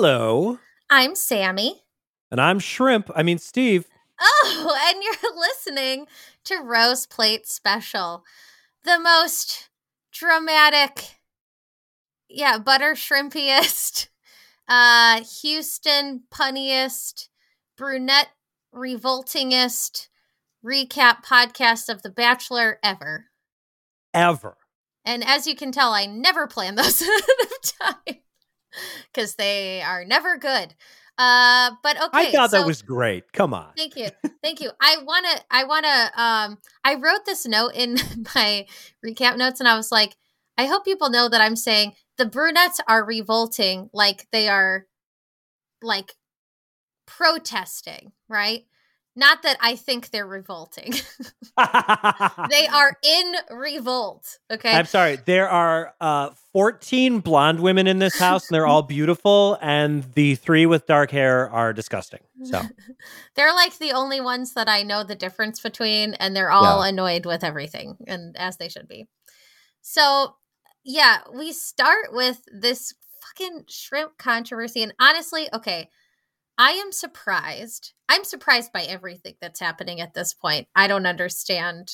Hello. I'm Sammy. And I'm Shrimp. I mean, Steve. Oh, and you're listening to Rose Plate Special, the most dramatic, yeah, butter shrimpiest, uh, Houston punniest, brunette revoltingest recap podcast of The Bachelor ever. Ever. And as you can tell, I never plan those ahead of time because they are never good. Uh, but okay. I thought so, that was great. Come on. Thank you, thank you. I wanna, I wanna. Um, I wrote this note in my recap notes, and I was like, I hope people know that I'm saying the brunettes are revolting, like they are, like protesting, right? Not that I think they're revolting. they are in revolt. Okay. I'm sorry. There are uh, 14 blonde women in this house, and they're all beautiful. And the three with dark hair are disgusting. So they're like the only ones that I know the difference between, and they're all yeah. annoyed with everything, and as they should be. So, yeah, we start with this fucking shrimp controversy. And honestly, okay, I am surprised. I'm surprised by everything that's happening at this point. I don't understand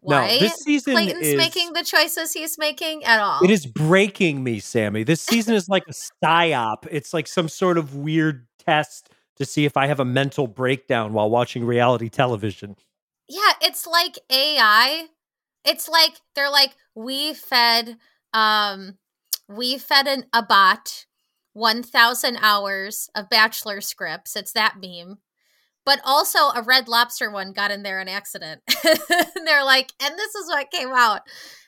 why no, this season Clayton's is, making the choices he's making at all. It is breaking me, Sammy. This season is like a psyop. It's like some sort of weird test to see if I have a mental breakdown while watching reality television. Yeah, it's like AI. It's like they're like we fed um we fed an, a bot 1000 hours of bachelor scripts. It's that meme. But also a red lobster one got in there an accident. and they're like, and this is what came out.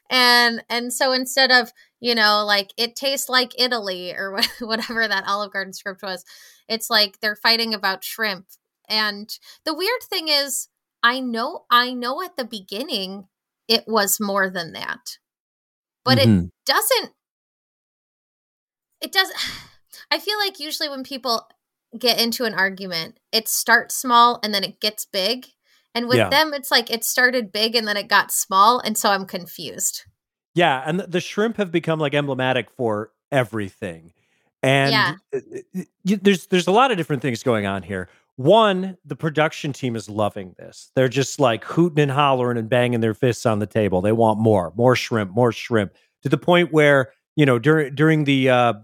And and so instead of, you know, like it tastes like Italy or whatever that Olive Garden script was, it's like they're fighting about shrimp. And the weird thing is I know I know at the beginning it was more than that. But mm-hmm. it doesn't it doesn't I feel like usually when people get into an argument, it starts small and then it gets big. And with yeah. them, it's like it started big and then it got small. And so I'm confused. Yeah. And the shrimp have become like emblematic for everything. And yeah. there's there's a lot of different things going on here. One, the production team is loving this. They're just like hooting and hollering and banging their fists on the table. They want more, more shrimp, more shrimp, to the point where you know during during the uh,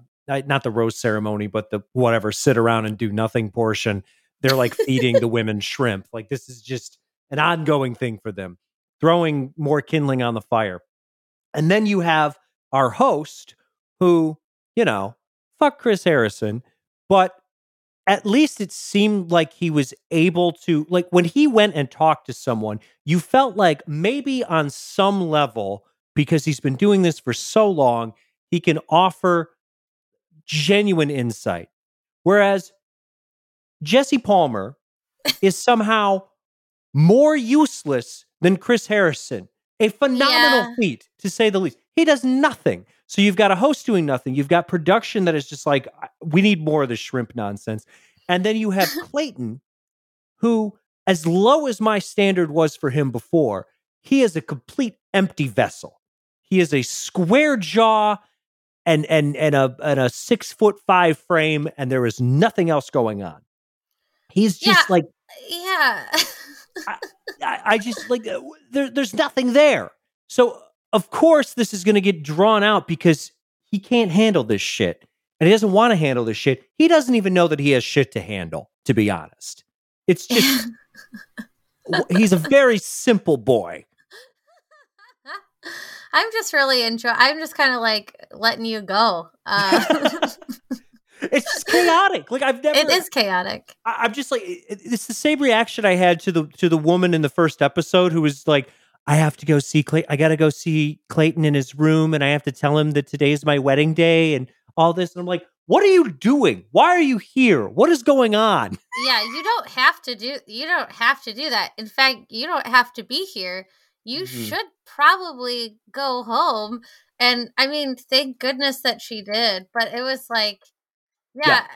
not the rose ceremony, but the whatever sit around and do nothing portion. They're like feeding the women shrimp. Like this is just an ongoing thing for them, throwing more kindling on the fire. And then you have our host who, you know, fuck Chris Harrison, but at least it seemed like he was able to, like when he went and talked to someone, you felt like maybe on some level, because he's been doing this for so long, he can offer genuine insight. Whereas Jesse Palmer is somehow more useless than Chris Harrison. A phenomenal yeah. feat, to say the least. He does nothing. So you've got a host doing nothing. You've got production that is just like, we need more of the shrimp nonsense. And then you have Clayton, who, as low as my standard was for him before, he is a complete empty vessel. He is a square jaw and and and a and a six foot five frame, and there is nothing else going on. He's just yeah, like, yeah. I, I, I, just like uh, there, there's nothing there. So of course this is going to get drawn out because he can't handle this shit, and he doesn't want to handle this shit. He doesn't even know that he has shit to handle. To be honest, it's just he's a very simple boy. I'm just really enjoy. I'm just kind of like letting you go. Uh, it's just chaotic. Like I've never. It is chaotic. I, am just like it, it's the same reaction I had to the to the woman in the first episode who was like, "I have to go see Clay. I got to go see Clayton in his room, and I have to tell him that today's my wedding day and all this." And I'm like, "What are you doing? Why are you here? What is going on?" Yeah, you don't have to do. You don't have to do that. In fact, you don't have to be here you mm-hmm. should probably go home. And I mean, thank goodness that she did. But it was like, yeah, yeah.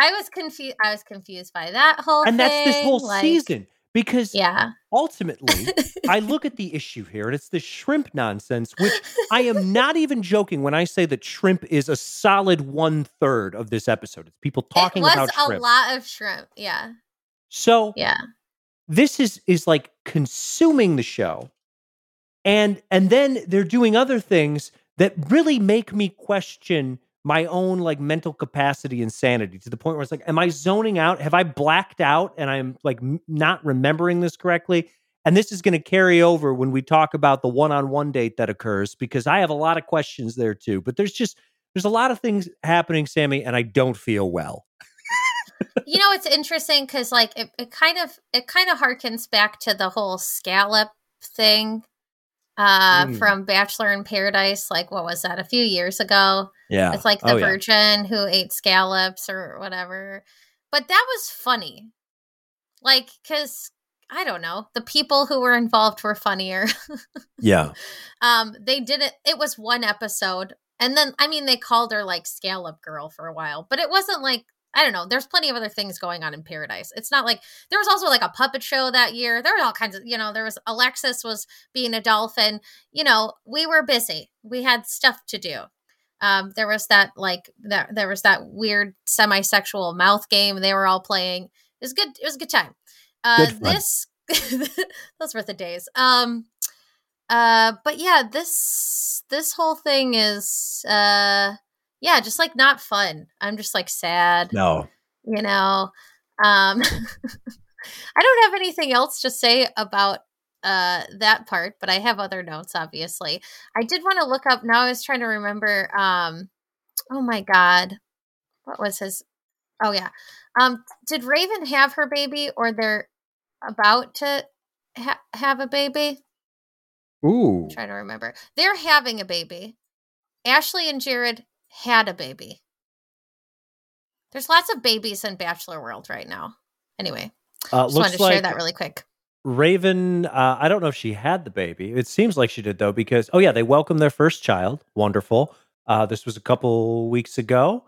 I was confused. I was confused by that whole and thing. that's this whole like, season Because yeah. ultimately, I look at the issue here and it's the shrimp nonsense, which I am not even joking when I say that shrimp is a solid one third of this episode. It's people talking about shrimp. a lot of shrimp. Yeah. So yeah, this is is like consuming the show, and and then they're doing other things that really make me question my own like mental capacity and sanity to the point where it's like, am I zoning out? Have I blacked out and I'm like m- not remembering this correctly? And this is going to carry over when we talk about the one on one date that occurs because I have a lot of questions there too. But there's just, there's a lot of things happening, Sammy, and I don't feel well. you know, it's interesting because like it, it kind of, it kind of harkens back to the whole scallop thing uh mm. from Bachelor in Paradise, like what was that, a few years ago? Yeah. It's like the oh, virgin yeah. who ate scallops or whatever. But that was funny. Like, cause I don't know, the people who were involved were funnier. yeah. Um, they did it it was one episode. And then I mean they called her like scallop girl for a while, but it wasn't like I don't know. There's plenty of other things going on in Paradise. It's not like there was also like a puppet show that year. There were all kinds of, you know, there was Alexis was being a dolphin. You know, we were busy. We had stuff to do. Um, there was that like that there was that weird semi-sexual mouth game they were all playing. It was good. It was a good time. Uh, good this those were the days. Um, uh, but yeah, this this whole thing is uh yeah, just like not fun. I'm just like sad. No. You know, um I don't have anything else to say about uh that part, but I have other notes obviously. I did want to look up now I was trying to remember um oh my god. What was his Oh yeah. Um did Raven have her baby or they're about to ha- have a baby? Ooh. I'm trying to remember. They're having a baby. Ashley and Jared had a baby. There's lots of babies in Bachelor World right now. Anyway, uh, just wanted to like share that really quick. Raven, uh, I don't know if she had the baby. It seems like she did though, because oh yeah, they welcomed their first child. Wonderful. Uh, this was a couple weeks ago,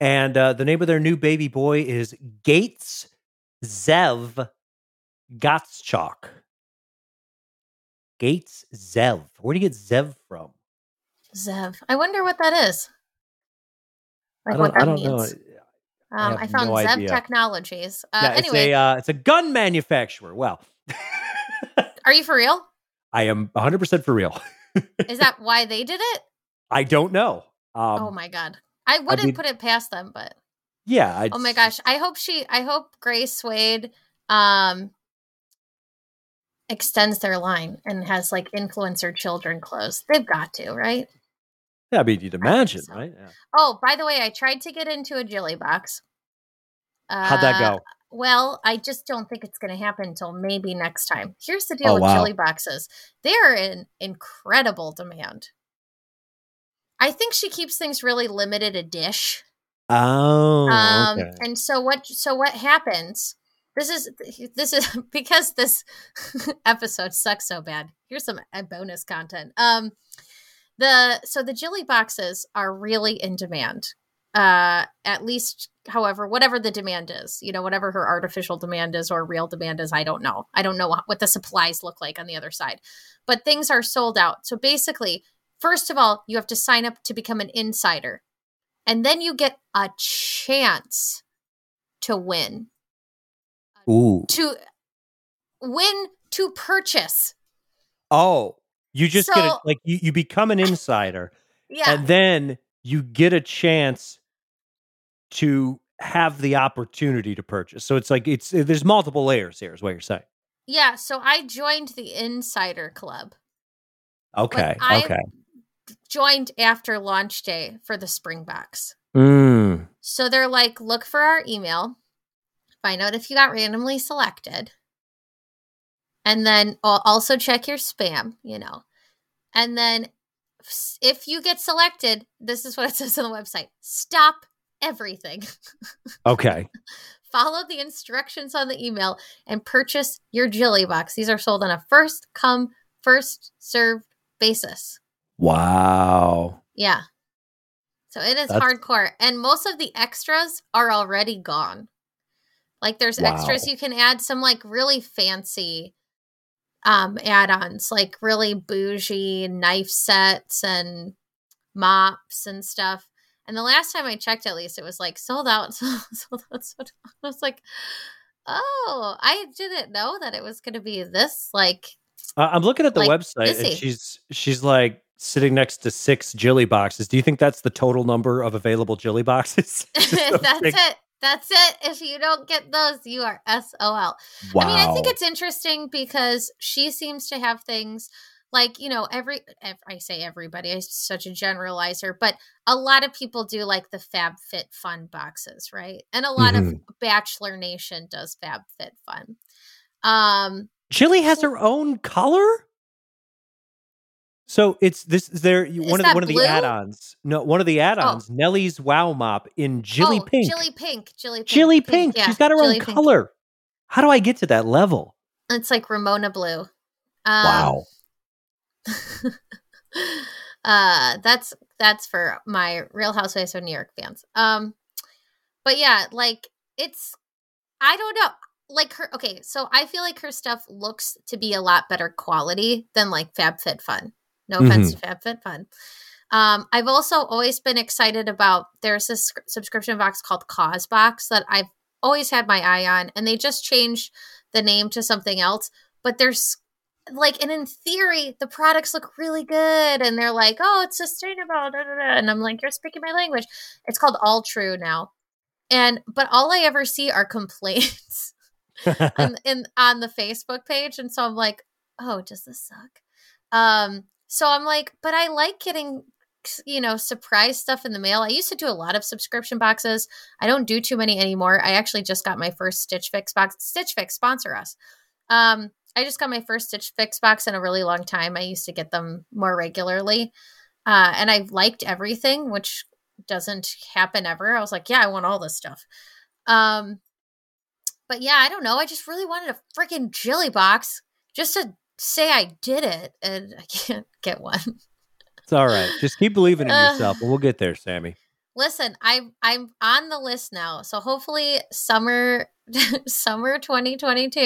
and uh, the name of their new baby boy is Gates Zev Gottschalk. Gates Zev. Where do you get Zev from? Zev. I wonder what that is. Like what that means. Know. Um, I, I, found no Zev idea. Technologies. Uh, yeah, anyway, it's a uh, it's a gun manufacturer. Well, are you for real? I am 100 percent for real. Is that why they did it? I don't know. Um, oh my god, I wouldn't I mean, put it past them, but yeah. I'd, oh my gosh, I hope she. I hope Grace Wade um extends their line and has like influencer children clothes. They've got to, right? Yeah, I mean, you'd imagine, so. right? Yeah. Oh, by the way, I tried to get into a Jilly box. Uh, How'd that go? Uh, well, I just don't think it's going to happen until maybe next time. Here's the deal oh, with wow. Jilly boxes they are in incredible demand. I think she keeps things really limited a dish. Oh, um, okay. and so what? So what happens? This is this is because this episode sucks so bad. Here's some uh, bonus content. Um, the so the Jilly boxes are really in demand. Uh, at least, however, whatever the demand is, you know, whatever her artificial demand is or real demand is, I don't know. I don't know what, what the supplies look like on the other side, but things are sold out. So basically, first of all, you have to sign up to become an insider, and then you get a chance to win. Ooh. To win to purchase. Oh, you just so, get it like you, you become an insider. yeah. And then you get a chance to have the opportunity to purchase. So it's like it's there's multiple layers here, is what you're saying. Yeah. So I joined the insider club. Okay. okay. Joined after launch day for the Springboks. Mm. So they're like, look for our email, find out if you got randomly selected and then also check your spam, you know. And then if you get selected, this is what it says on the website stop everything. Okay. Follow the instructions on the email and purchase your Jilly box. These are sold on a first come, first served basis. Wow. Yeah. So it is That's... hardcore. And most of the extras are already gone. Like there's wow. extras you can add some like really fancy um add-ons, like really bougie knife sets and mops and stuff. And the last time I checked, at least it was like sold out, sold, out, sold out. I was like, oh, I didn't know that it was going to be this. Like, uh, I'm looking at the like, website, busy. and she's she's like sitting next to six Jilly boxes. Do you think that's the total number of available Jilly boxes? that's big... it. That's it. If you don't get those, you are SOL. Wow. I mean, I think it's interesting because she seems to have things like you know every i say everybody is such a generalizer but a lot of people do like the fab fit fun boxes right and a lot mm-hmm. of bachelor nation does fab fit fun um Jilly has her own color so it's this is there one of the, one of the add-ons no one of the oh. add-ons oh. nellie's wow mop in Jilly oh, pink Jilly pink Jilly pink Jilly pink, pink. Yeah. she's got her Jilly own pink. color how do i get to that level it's like ramona blue um, wow uh that's that's for my real housewives of new york fans um but yeah like it's i don't know like her okay so i feel like her stuff looks to be a lot better quality than like fabfitfun no offense mm-hmm. to fabfitfun um i've also always been excited about there's this subscription box called causebox that i've always had my eye on and they just changed the name to something else but there's like and in theory the products look really good and they're like oh it's sustainable da, da, da. and i'm like you're speaking my language it's called all true now and but all i ever see are complaints in, in on the facebook page and so i'm like oh does this suck um so i'm like but i like getting you know surprise stuff in the mail i used to do a lot of subscription boxes i don't do too many anymore i actually just got my first stitch fix box stitch fix sponsor us um I just got my first Stitch Fix box in a really long time. I used to get them more regularly. Uh, and I liked everything, which doesn't happen ever. I was like, yeah, I want all this stuff. Um, but yeah, I don't know. I just really wanted a freaking Jilly box just to say I did it, and I can't get one. It's all right. Just keep believing in yourself, and we'll get there, Sammy. Listen, I'm I'm on the list now, so hopefully summer summer 2022.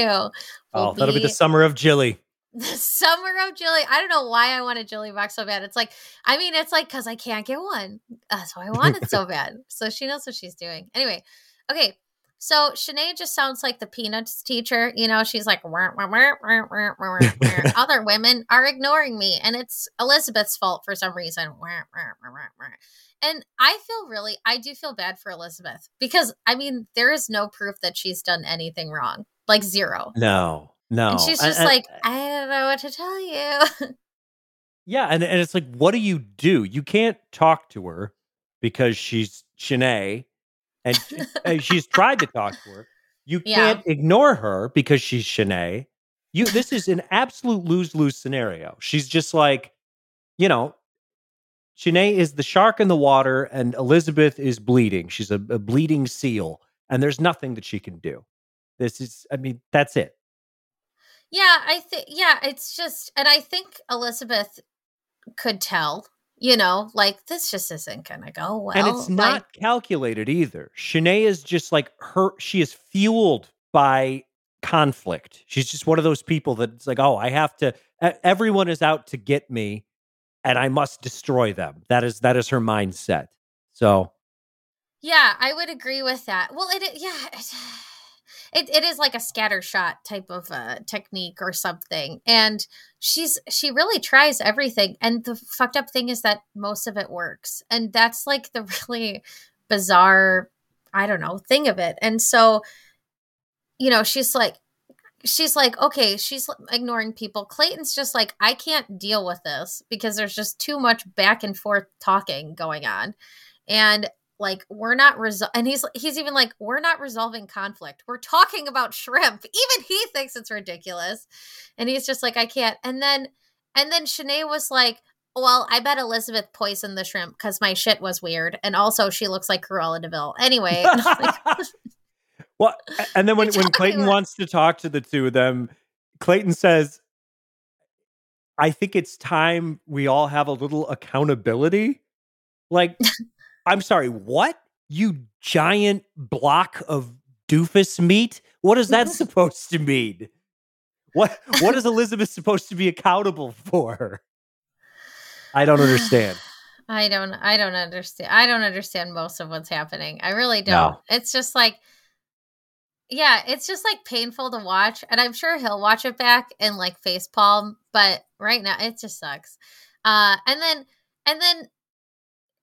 Oh, that'll be the summer of Jilly. The summer of Jilly. I don't know why I want a Jilly box so bad. It's like, I mean, it's like because I can't get one. That's why I want it so bad. So she knows what she's doing. Anyway, okay. So Shanae just sounds like the Peanuts teacher. You know, she's like, wah, wah, wah, other women are ignoring me, and it's Elizabeth's fault for some reason. And I feel really, I do feel bad for Elizabeth because I mean, there is no proof that she's done anything wrong, like zero. No, no. And she's just like, I don't know what to tell you. Yeah, and, and it's like, what do you do? You can't talk to her because she's Shanae and uh, she's tried to talk to her. You can't yeah. ignore her because she's Shanae. You this is an absolute lose-lose scenario. She's just like, you know, Shanae is the shark in the water and Elizabeth is bleeding. She's a, a bleeding seal and there's nothing that she can do. This is I mean, that's it. Yeah, I think yeah, it's just and I think Elizabeth could tell you know, like this just isn't gonna go well. And it's not like, calculated either. Shanae is just like her she is fueled by conflict. She's just one of those people that's like, oh, I have to everyone is out to get me and I must destroy them. That is that is her mindset. So Yeah, I would agree with that. Well, it yeah, it, it, it is like a scatter shot type of uh, technique or something and she's she really tries everything and the fucked up thing is that most of it works and that's like the really bizarre i don't know thing of it and so you know she's like she's like okay she's ignoring people. Clayton's just like i can't deal with this because there's just too much back and forth talking going on and like we're not resol- and he's he's even like we're not resolving conflict. We're talking about shrimp. Even he thinks it's ridiculous. And he's just like i can't. And then and then Shanae was like well i bet elizabeth poisoned the shrimp because my shit was weird and also she looks like cruella de vil anyway well and then when, when clayton about- wants to talk to the two of them clayton says i think it's time we all have a little accountability. Like I'm sorry, what? You giant block of doofus meat? What is that supposed to mean? What what is Elizabeth supposed to be accountable for? I don't understand. I don't I don't understand. I don't understand most of what's happening. I really don't. No. It's just like yeah, it's just like painful to watch. And I'm sure he'll watch it back and like face palm, but right now it just sucks. Uh and then and then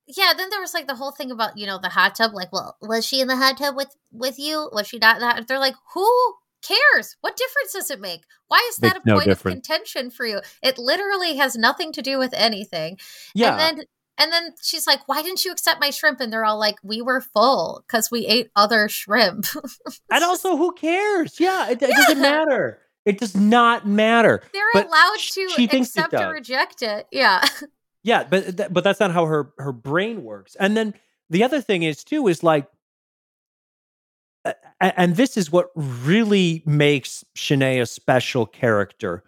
yeah, then there was like the whole thing about, you know, the hot tub. Like, well, was she in the hot tub with with you? Was she not that? They're like, who cares? What difference does it make? Why is that Makes a point no of contention for you? It literally has nothing to do with anything. Yeah. And then and then she's like, "Why didn't you accept my shrimp?" And they're all like, "We were full because we ate other shrimp." and also, who cares? Yeah, it, it yeah. doesn't matter. It does not matter. They're but allowed to she accept or reject it. Yeah. Yeah, but but that's not how her her brain works. And then the other thing is too is like and this is what really makes Shanae a special character.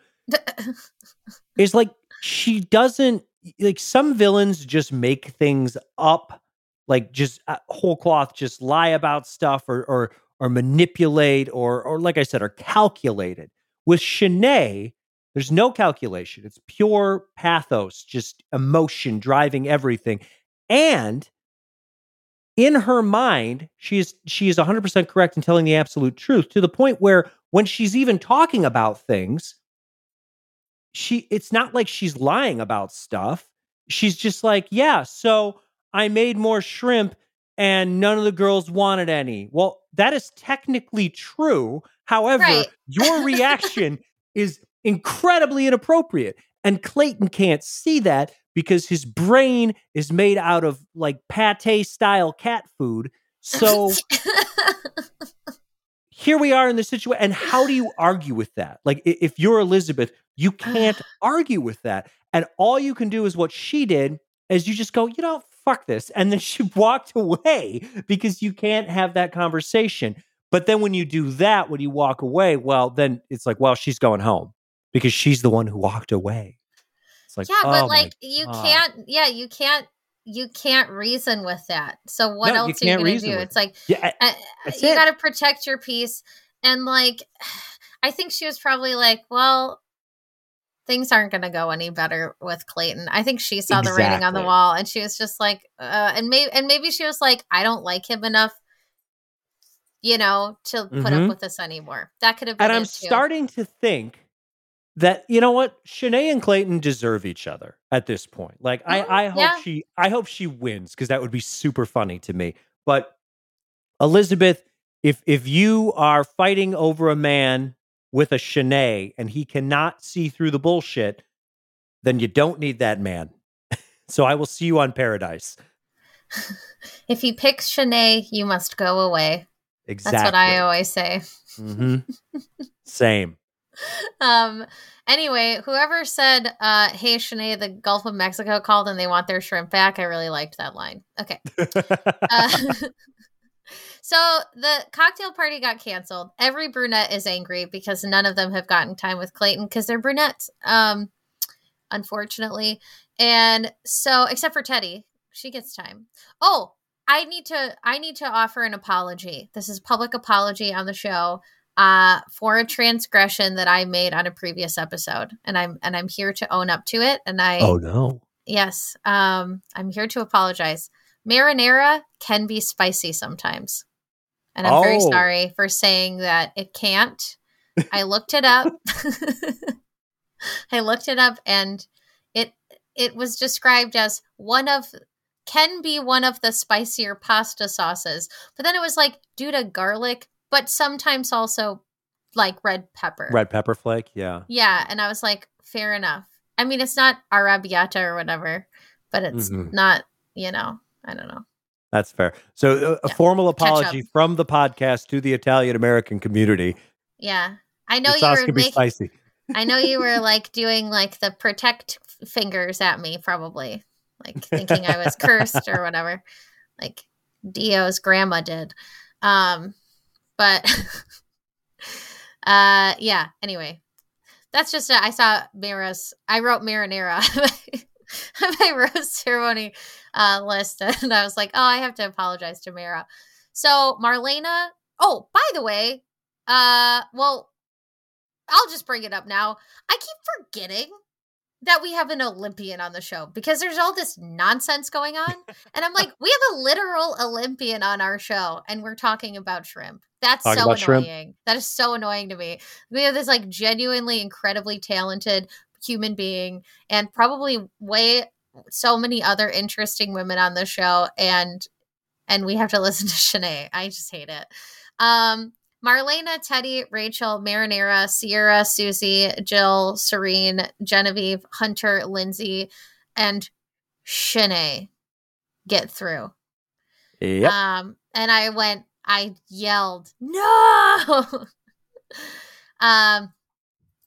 is like she doesn't like some villains just make things up, like just uh, whole cloth, just lie about stuff or or or manipulate or or like I said, are calculated. With Shanae, there's no calculation. It's pure pathos, just emotion driving everything. And in her mind, she is she is 100% correct in telling the absolute truth to the point where when she's even talking about things, she it's not like she's lying about stuff. She's just like, "Yeah, so I made more shrimp and none of the girls wanted any." Well, that is technically true. However, right. your reaction is incredibly inappropriate. And Clayton can't see that because his brain is made out of like pate style cat food. So here we are in the situation. And how do you argue with that? Like, if you're Elizabeth, you can't argue with that. And all you can do is what she did, is you just go, you know, fuck this. And then she walked away because you can't have that conversation. But then when you do that, when you walk away, well, then it's like, well, she's going home because she's the one who walked away. It's like, yeah, oh but like you God. can't, yeah, you can't, you can't reason with that. So what no, else you are you gonna do? It's like, yeah, uh, you got to protect your peace. And like, I think she was probably like, well, things aren't going to go any better with Clayton. I think she saw exactly. the writing on the wall, and she was just like, uh, and maybe, and maybe she was like, I don't like him enough you know, to put mm-hmm. up with this anymore. That could have been. And I'm too. starting to think that you know what Shanae and Clayton deserve each other at this point. Like I, mm-hmm. I hope yeah. she, I hope she wins because that would be super funny to me. But Elizabeth, if if you are fighting over a man with a Shanae and he cannot see through the bullshit, then you don't need that man. so I will see you on Paradise. if he picks Shanae, you must go away. Exactly. That's what I always say. Mm-hmm. Same um anyway whoever said uh hey Shanae, the gulf of mexico called and they want their shrimp back i really liked that line. Okay. Uh, so the cocktail party got canceled. Every brunette is angry because none of them have gotten time with clayton because they're brunettes um unfortunately. And so except for Teddi she gets time. Oh i need to i need to offer an apology. This is public apology on the show uh, for a transgression that I made on a previous episode, and I'm and I'm here to own up to it. And I oh no, yes, um, I'm here to apologize. Marinara can be spicy sometimes, and I'm oh. very sorry for saying that it can't. I looked it up. I looked it up, and it it was described as one of can be one of the spicier pasta sauces, but then it was like due to garlic but sometimes also like red pepper. Red pepper flake, yeah. Yeah, and I was like, fair enough. I mean, it's not arrabbiata or whatever, but it's mm-hmm. not, you know, I don't know. That's fair. So, uh, a formal apology from the podcast to the Italian American community. Yeah, I know you were making, spicy. I know you were like doing like the protect fingers at me, probably like thinking I was cursed or whatever, like Dio's grandma did. Um, but uh yeah, anyway. That's just a, I saw Mara's I wrote marinara my rose ceremony uh, list and I was like, "Oh, I have to apologize to Mira." So, Marlena oh, by the way, uh, well, I'll just bring it up now. I keep forgetting that we have an Olympian on the show because there's all this nonsense going on. And I'm like, we have a literal Olympian on our show and we're talking about shrimp. That's so annoying. Shrimp. That is so annoying to me. We have this like genuinely incredibly talented human being and probably way so many other interesting women on the show and and we have to listen to Shanae. I just hate it. Um Marlena, Teddi, Rachel, Marinara, Sierra, Susie, Jill, Serene, Genevieve, Hunter, Lyndsey, and Shanae get through. Yep. Um, and I went, I yelled, no. um,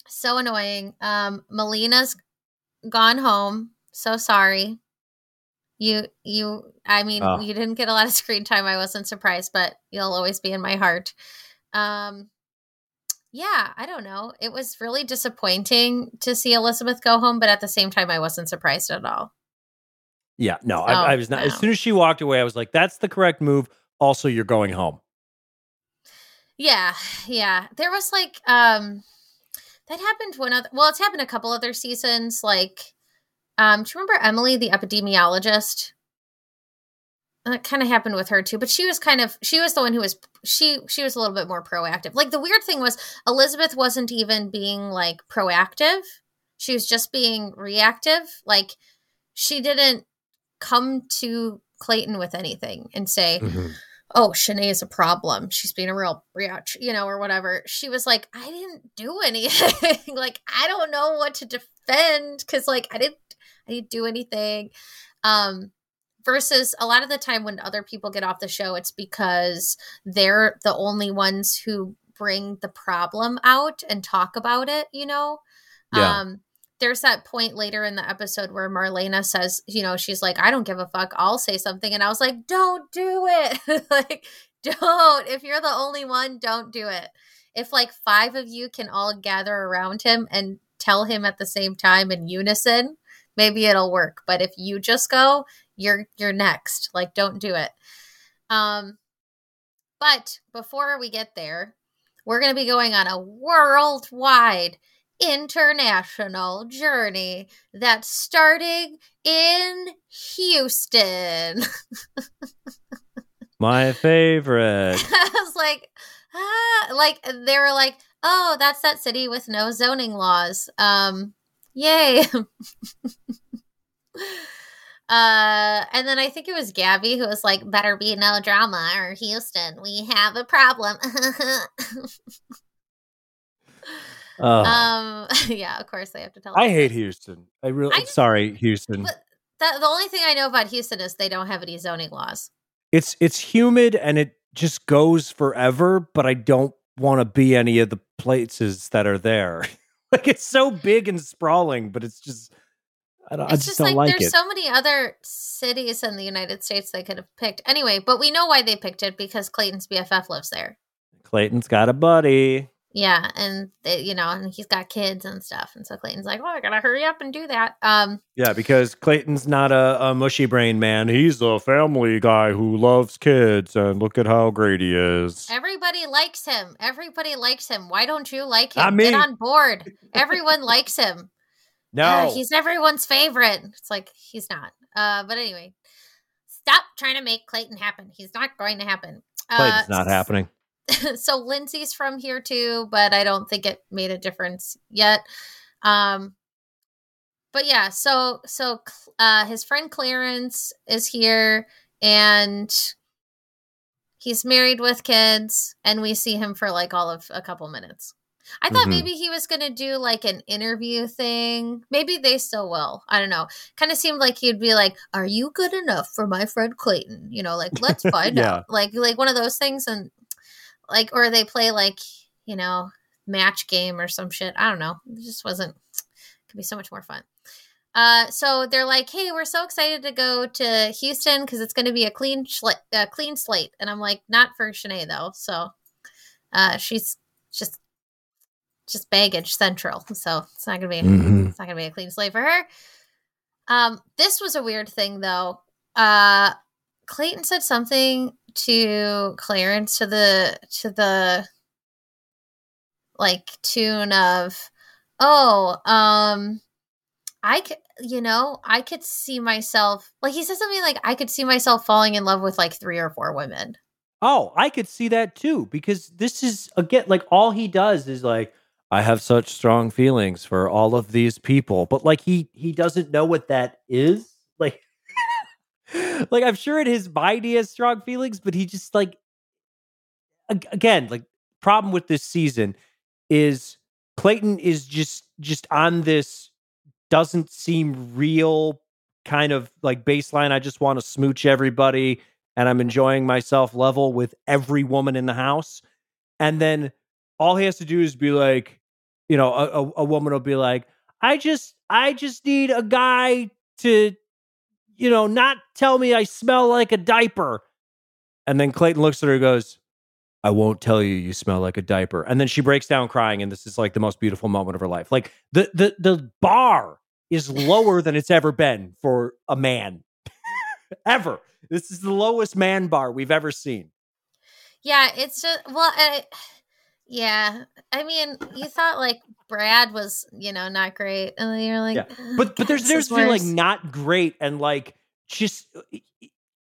so annoying. Um, Melina's gone home. So sorry. You, you, I mean, oh. you didn't get a lot of screen time. I wasn't surprised, but you'll always be in my heart. Um, yeah, I don't know. It was really disappointing to see Elizabeth go home, but at the same time, I wasn't surprised at all. Yeah, no, so, I, I, was not. No. As soon as she walked away, I was like, "That's the correct move." Also, you're going home. Yeah, yeah. There was like, um, that happened one other. Well, it's happened a couple other seasons. Like, um, do you remember Emily, the epidemiologist? That kind of happened with her too but she was kind of she was the one who was she she was a little bit more proactive. Like the weird thing was elizabeth wasn't even being like proactive. She was just being reactive. Like she didn't come to clayton with anything and say mm-hmm. oh shanae is a problem. She's being a real react you know or whatever. She was like i didn't do anything. Like i don't know what to defend because like i didn't i didn't do anything. Um versus a lot of the time when other people get off the show it's because they're the only ones who bring the problem out and talk about it you know yeah. um there's that point later in the episode where Marlena says, you know, she's like, I don't give a fuck. I'll say something. And I was like, don't do it. like, don't. If you're the only one, don't do it. If like five of you can all gather around him and tell him at the same time in unison, maybe it'll work. But if you just go, you're you're next. Like don't do it. Um but before we get there, we're going to be going on a worldwide international journey that's starting in Houston. My favorite. I was like, ah, like they were like, oh, that's that city with no zoning laws. Um, yay. Uh, and then I think it was Gabby who was like, "Better be no drama, or Houston, we have a problem." uh, um, yeah, of course they have to tell. I hate Houston. I really I, sorry, Houston. the, the only thing I know about Houston is they don't have any zoning laws. It's it's humid and it just goes forever, but I don't want to be any of the places that are there. like it's so big and sprawling, but it's just I don't. It's I just, just like, like, there's it. so many other cities in the United States they could have picked. Anyway, but we know why they picked it because Clayton's BFF lives there. Clayton's got a buddy. Yeah, and they, you know, and he's got kids and stuff, and so Clayton's like, "Well, I gotta hurry up and do that." Um, yeah, because Clayton's not a, a mushy brain man; he's a family guy who loves kids, and look at how great he is. Everybody likes him. Everybody likes him. Why don't you like him? I mean, Get on board. Everyone likes him. No, uh, he's everyone's favorite. It's like he's not. Uh, but anyway, stop trying to make Clayton happen. He's not going to happen. Clayton's uh, not happening. so Lyndsey's from here too, but I don't think it made a difference yet. Um, but yeah, so so uh, his friend Clarence is here, and he's married with kids, and we see him for like all of a couple minutes. I thought mm-hmm. maybe he was going to do like an interview thing. Maybe they still will. I don't know. Kind of seemed like he'd be like, "Are you good enough for my friend Clayton?" You know, like let's find yeah. out. Like like one of those things and like or they play like, you know, match game or some shit. I don't know. It just wasn't could be so much more fun. Uh, so they're like, "Hey, we're so excited to go to Houston because it's going to be a clean, schla- a clean slate." And I'm like, "Not for Shanae though." So, uh, she's just just baggage central. So it's not gonna be mm-hmm. it's not gonna be a clean slate for her. Um, this was a weird thing though. Uh Clayton said something to Clarence to the to the like tune of oh um I could you know I could see myself like he says something like I could see myself falling in love with like three or four women. Oh, I could see that too because this is again like all he does is like I have such strong feelings for all of these people, but like he he doesn't know what that is. Like like I'm sure in his mind he has strong feelings, but he just like again, like problem with this season is Clayton is just just on this doesn't seem real kind of like baseline. I just want to smooch everybody and I'm enjoying myself level with every woman in the house. And then all he has to do is be like, you know, a, a, a woman will be like, I just, I just need a guy to, you know, not tell me I smell like a diaper. And then Clayton looks at her and goes, I won't tell you you smell like a diaper. And then she breaks down crying, and this is like the most beautiful moment of her life. Like the the the bar is lower than it's ever been for a man. ever. This is the lowest man bar we've ever seen. Yeah, it's just well, yeah. I mean, you thought like Brad was, you know, not great, and you're like, yeah. but but there's there's been like not great and like just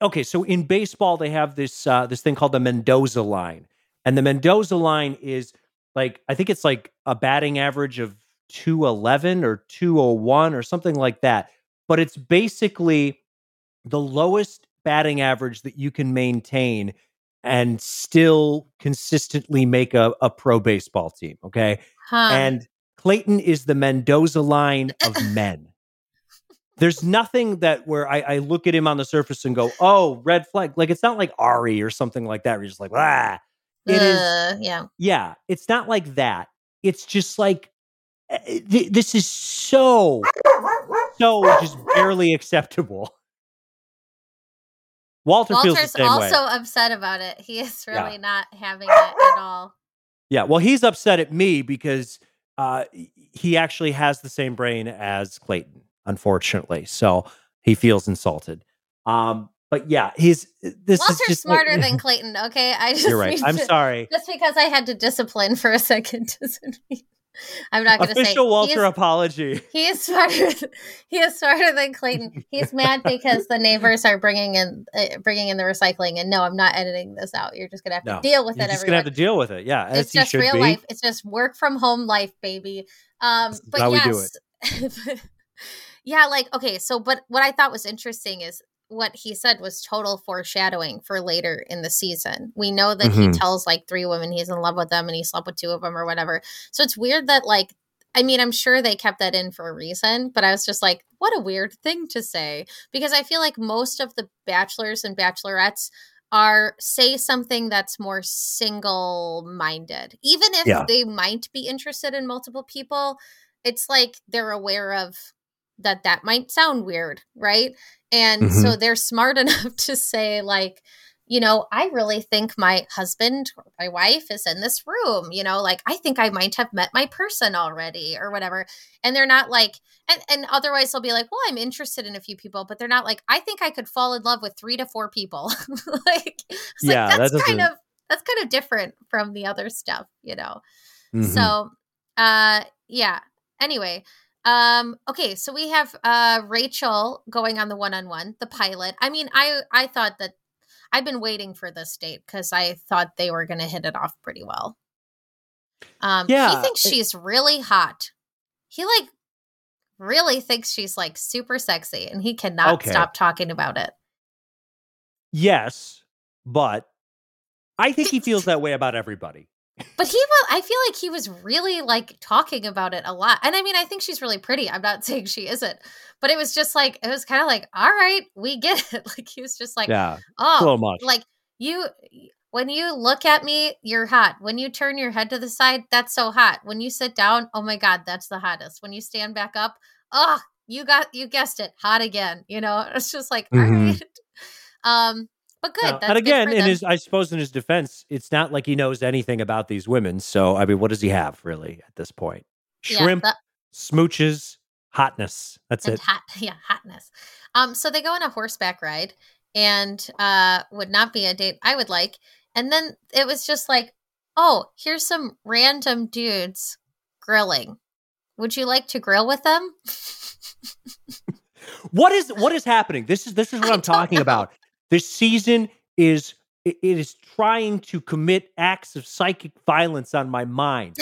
okay, so in baseball they have this uh, this thing called the Mendoza line, and the Mendoza line is like I think it's like a batting average of two eleven or two oh one or something like that. But it's basically the lowest batting average that you can maintain and still consistently make a, a pro baseball team. Okay. Huh. And Clayton is the Mendoza line of men there's nothing that where I, I, look at him on the surface and go, oh, red flag. Like it's not like Arie or something like that. Where you're just like, ah. It uh, is, yeah, yeah. It's not like that. It's just like eh, eh, th- this is so, so just barely acceptable. Walter Walter's also way. upset about it. He is really yeah. not having it at all. Yeah, well, he's upset at me because uh, he actually has the same brain as Clayton unfortunately. So he feels insulted. Um, but yeah, he's this Walter's is just smarter like, than Clayton. Okay, I just you're right. I'm to, sorry. Just because I had to discipline for a second doesn't mean I'm not going to say official Walter apology. He is smarter. he is smarter than Clayton. He's mad because the neighbors are bringing in uh, bringing in the recycling. And no, I'm not editing this out. You're just going to have to no, deal with you're it. Just going to have to deal with it. Yeah, it's just real be. life. It's just work from home life, baby. Um, but yes, we do it. Yeah, like okay, so but what I thought was interesting is what he said was total foreshadowing for later in the season. We know that mm-hmm. he tells like three women he's in love with them and he slept with two of them or whatever. So it's weird that like I mean, I'm sure they kept that in for a reason, but I was just like, what a weird thing to say because I feel like most of the bachelors and bachelorettes are say something that's more single minded. Even if yeah. they might be interested in multiple people, it's like they're aware of that that might sound weird, right? And mm-hmm. so they're smart enough to say like, you know, I really think my husband or my wife is in this room, you know, like I think I might have met my person already or whatever. And they're not like and, and otherwise they'll be like, well, I'm interested in a few people, but they're not like, I think I could fall in love with three to four people. like, yeah, like, that's that kind of that's kind of different from the other stuff, you know. Mm-hmm. So uh yeah. Anyway, um, okay, so we have uh Rachel going on the one-on-one, the pilot. I mean, I I thought that I've been waiting for this date because I thought they were gonna hit it off pretty well. Um yeah, he thinks it, she's really hot. He like really thinks she's like super sexy and he cannot okay. stop talking about it. Yes, but I think he feels that way about everybody but he was i feel like he was really like talking about it a lot. And i mean i think she's really pretty. I'm not saying she isn't. But it was just like it was kind of like all right we get it. Like he was just like yeah oh so much. like you when you look at me you're hot. When you turn your head to the side that's so hot. When you sit down oh my god that's the hottest. When you stand back up oh you got you guessed it hot again. You know? It's just like mm-hmm. all right. Um but good. Uh, and again, in his, I suppose, in his defense, it's not like he knows anything about these women. So, I mean, what does he have really at this point? Shrimp, yeah, that, smooches, hotness. That's it. Hot, yeah, hotness. Um, so they go on a horseback ride, and uh, would not be a date I would like. And then it was just like, oh, here's some random dudes grilling. Would you like to grill with them? what is what is happening? This is this is what I am talking know. about. This season is it is trying to commit acts of psychic violence on my mind.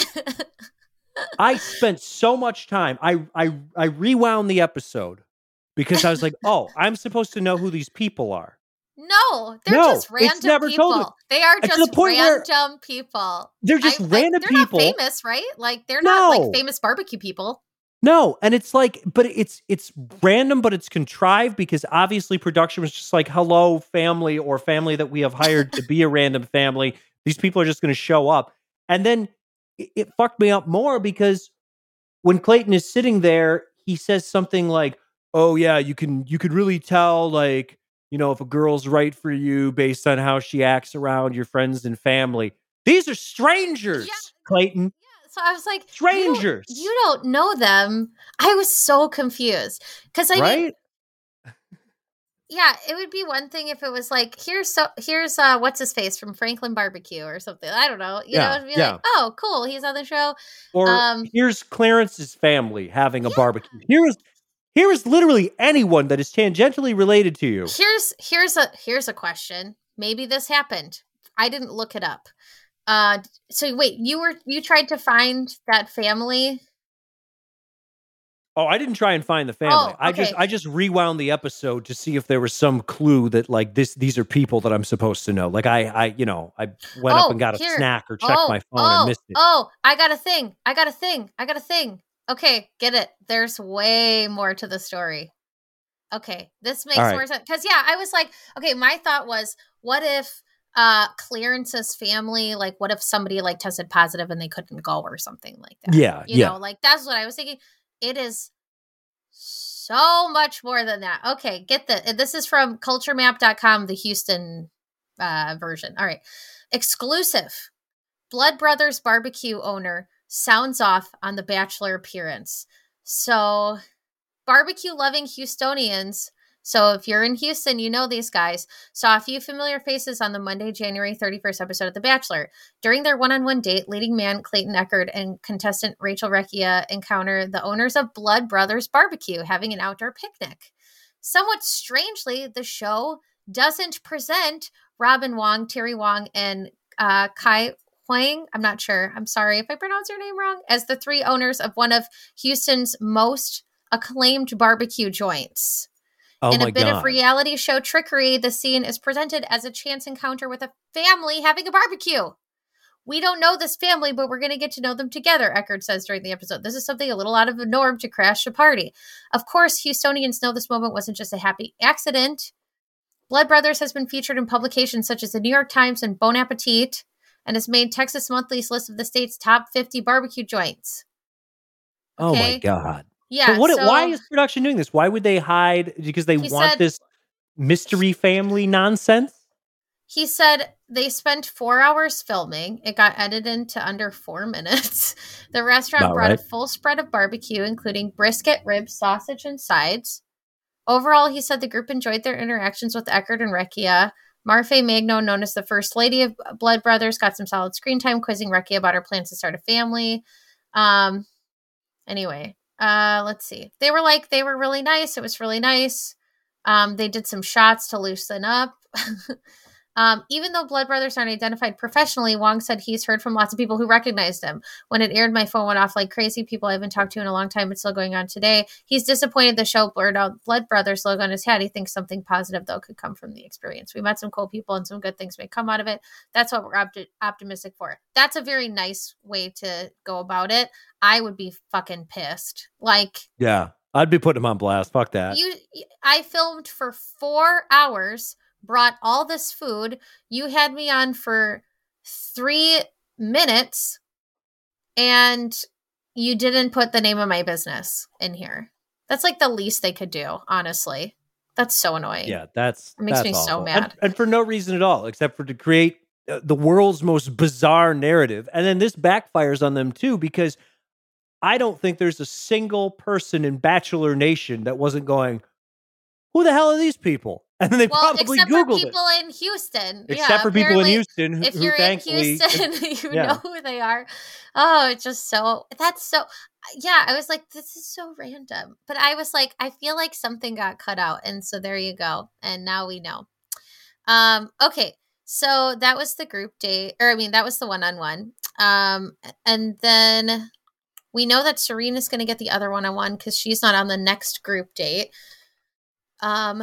I spent so much time. I I I rewound the episode because I was like, "Oh, I'm supposed to know who these people are." No, they're no, just random people. They are just the random people. They're just I, random they're people. Not famous, right? Like they're no. not like famous barbecue people. No, and it's like, but it's it's random, but it's contrived because obviously production was just like, "Hello, family or family that we have hired to be a random family. These people are just going to show up." And then it, it fucked me up more because when Clayton is sitting there, he says something like, "Oh yeah, you can you could really tell like." you know, if a girl's right for you based on how she acts around your friends and family. These are strangers, yeah. Clayton. So I was like, strangers. You don't, you don't know them. I was so confused because I right? mean, yeah, it would be one thing if it was like here's so here's uh what's his face from Franklin Barbecue or something. I don't know. You yeah, know, it'd be yeah. like, oh, cool, he's on the show. Or um, here's Clarence's family having a yeah. barbecue. Here's here is literally anyone that is tangentially related to you. Here's here's a here's a question. Maybe this happened. I didn't look it up. Uh so wait, you were you tried to find that family? Oh, I didn't try and find the family. Oh, okay. I just I just rewound the episode to see if there was some clue that like this these are people that I'm supposed to know. Like I I you know, I went oh, up and got a snack or checked oh, my phone oh, and missed it. Oh, I got a thing. I got a thing. I got a thing. Okay, get it. There's way more to the story. Okay, this makes right. more sense. Because, yeah, I was like, okay, my thought was, what if uh Clarence's family, like, what if somebody like tested positive and they couldn't go or something like that? Yeah. You yeah. know, like that's what I was thinking. It is so much more than that. Okay, get the this is from culturemap.com, the Houston uh version. All right. Exclusive. Blood Brothers barbecue owner sounds off on the Bachelor appearance. So, barbecue loving Houstonians. So, if you're in Houston, you know these guys. Saw a few familiar faces on the Monday, January 31st episode of The Bachelor. During their one on one date, leading man Clayton Echard and contestant Rachel Recchia encounter the owners of Blood Brothers Barbecue having an outdoor picnic. Somewhat strangely, the show doesn't present Robin Wong, Terry Wong, and uh, Kai Huang, I'm not sure. I'm sorry if I pronounce your name wrong, as the three owners of one of Houston's most acclaimed barbecue joints. Oh In a bit God. of reality show trickery, the scene is presented as a chance encounter with a family having a barbecue. We don't know this family, but we're going to get to know them together, Echard says during the episode. This is something a little out of the norm to crash a party. Of course, Houstonians know this moment wasn't just a happy accident. Blood Brothers has been featured in publications such as the New York Times and Bon Appetit and has made Texas Monthly's list of the state's top 50 barbecue joints. Okay? Oh my god. Yeah. But what so, why is production doing this? Why would they hide because they want said, this mystery family nonsense? He said they spent 4 hours filming. It got edited into under 4 minutes. The restaurant About brought right. a full spread of barbecue including brisket, ribs, sausage and sides. Overall, he said the group enjoyed their interactions with Echard and Recchia. Marfe Magno, known as the First Lady of Blood Brothers, got some solid screen time quizzing Recchia about her plans to start a family. Um, anyway, uh, let's see. They were like, they were really nice. It was really nice. Um, they did some shots to loosen up. Um, even though Blood Brothers aren't identified professionally, Wong said he's heard from lots of people who recognized him. When it aired, my phone went off like crazy. People I haven't talked to in a long time, it's still going on today. He's disappointed the show blurred out Blood Brothers logo on his head. He thinks something positive, though, could come from the experience. We met some cool people and some good things may come out of it. That's what we're optimistic for. That's a very nice way to go about it. I would be fucking pissed. Like, yeah, I'd be putting him on blast. Fuck that. You, I filmed for four hours brought all this food. You had me on for three minutes and you didn't put the name of my business in here. That's like the least they could do, honestly. That's so annoying. Yeah, that's it makes that's me awful. so mad. And, and, for no reason at all, except for to create uh, the world's most bizarre narrative. And then this backfires on them too, because I don't think there's a single person in Bachelor Nation that wasn't going, who the hell are these people? and then they well, probably except Googled for people it. in Houston. Except yeah, for people in Houston who, if you're in thankfully Houston, you yeah. know who they are. Oh, it's just so that's so yeah, I was like, this is so random. But I was like, I feel like something got cut out. And so there you go. And now we know. Um, okay. So that was the group date, or I mean, that was the one on one. Um, and then we know that Serene's going to get the other one on one because she's not on the next group date. Um,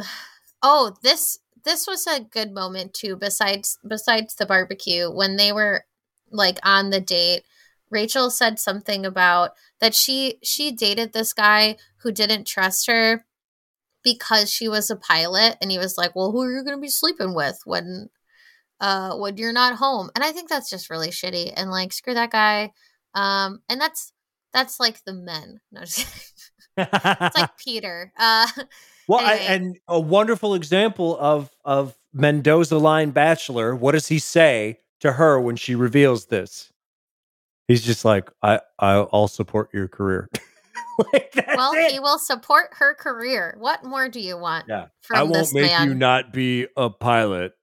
oh, this this was a good moment too. Besides besides the barbecue, when they were like on the date, Rachel said something about that she she dated this guy who didn't trust her because she was a pilot, and he was like, "Well, who are you going to be sleeping with when?" uh when you're not home and i think that's just really shitty and like screw that guy um and that's that's like the men no, it's like peter uh well anyway. I, and a wonderful example of of mendoza line bachelor what does he say to her when she reveals this he's just like i i'll support your career like, well it. he will support her career what more do you want yeah i won't make man? you not be a pilot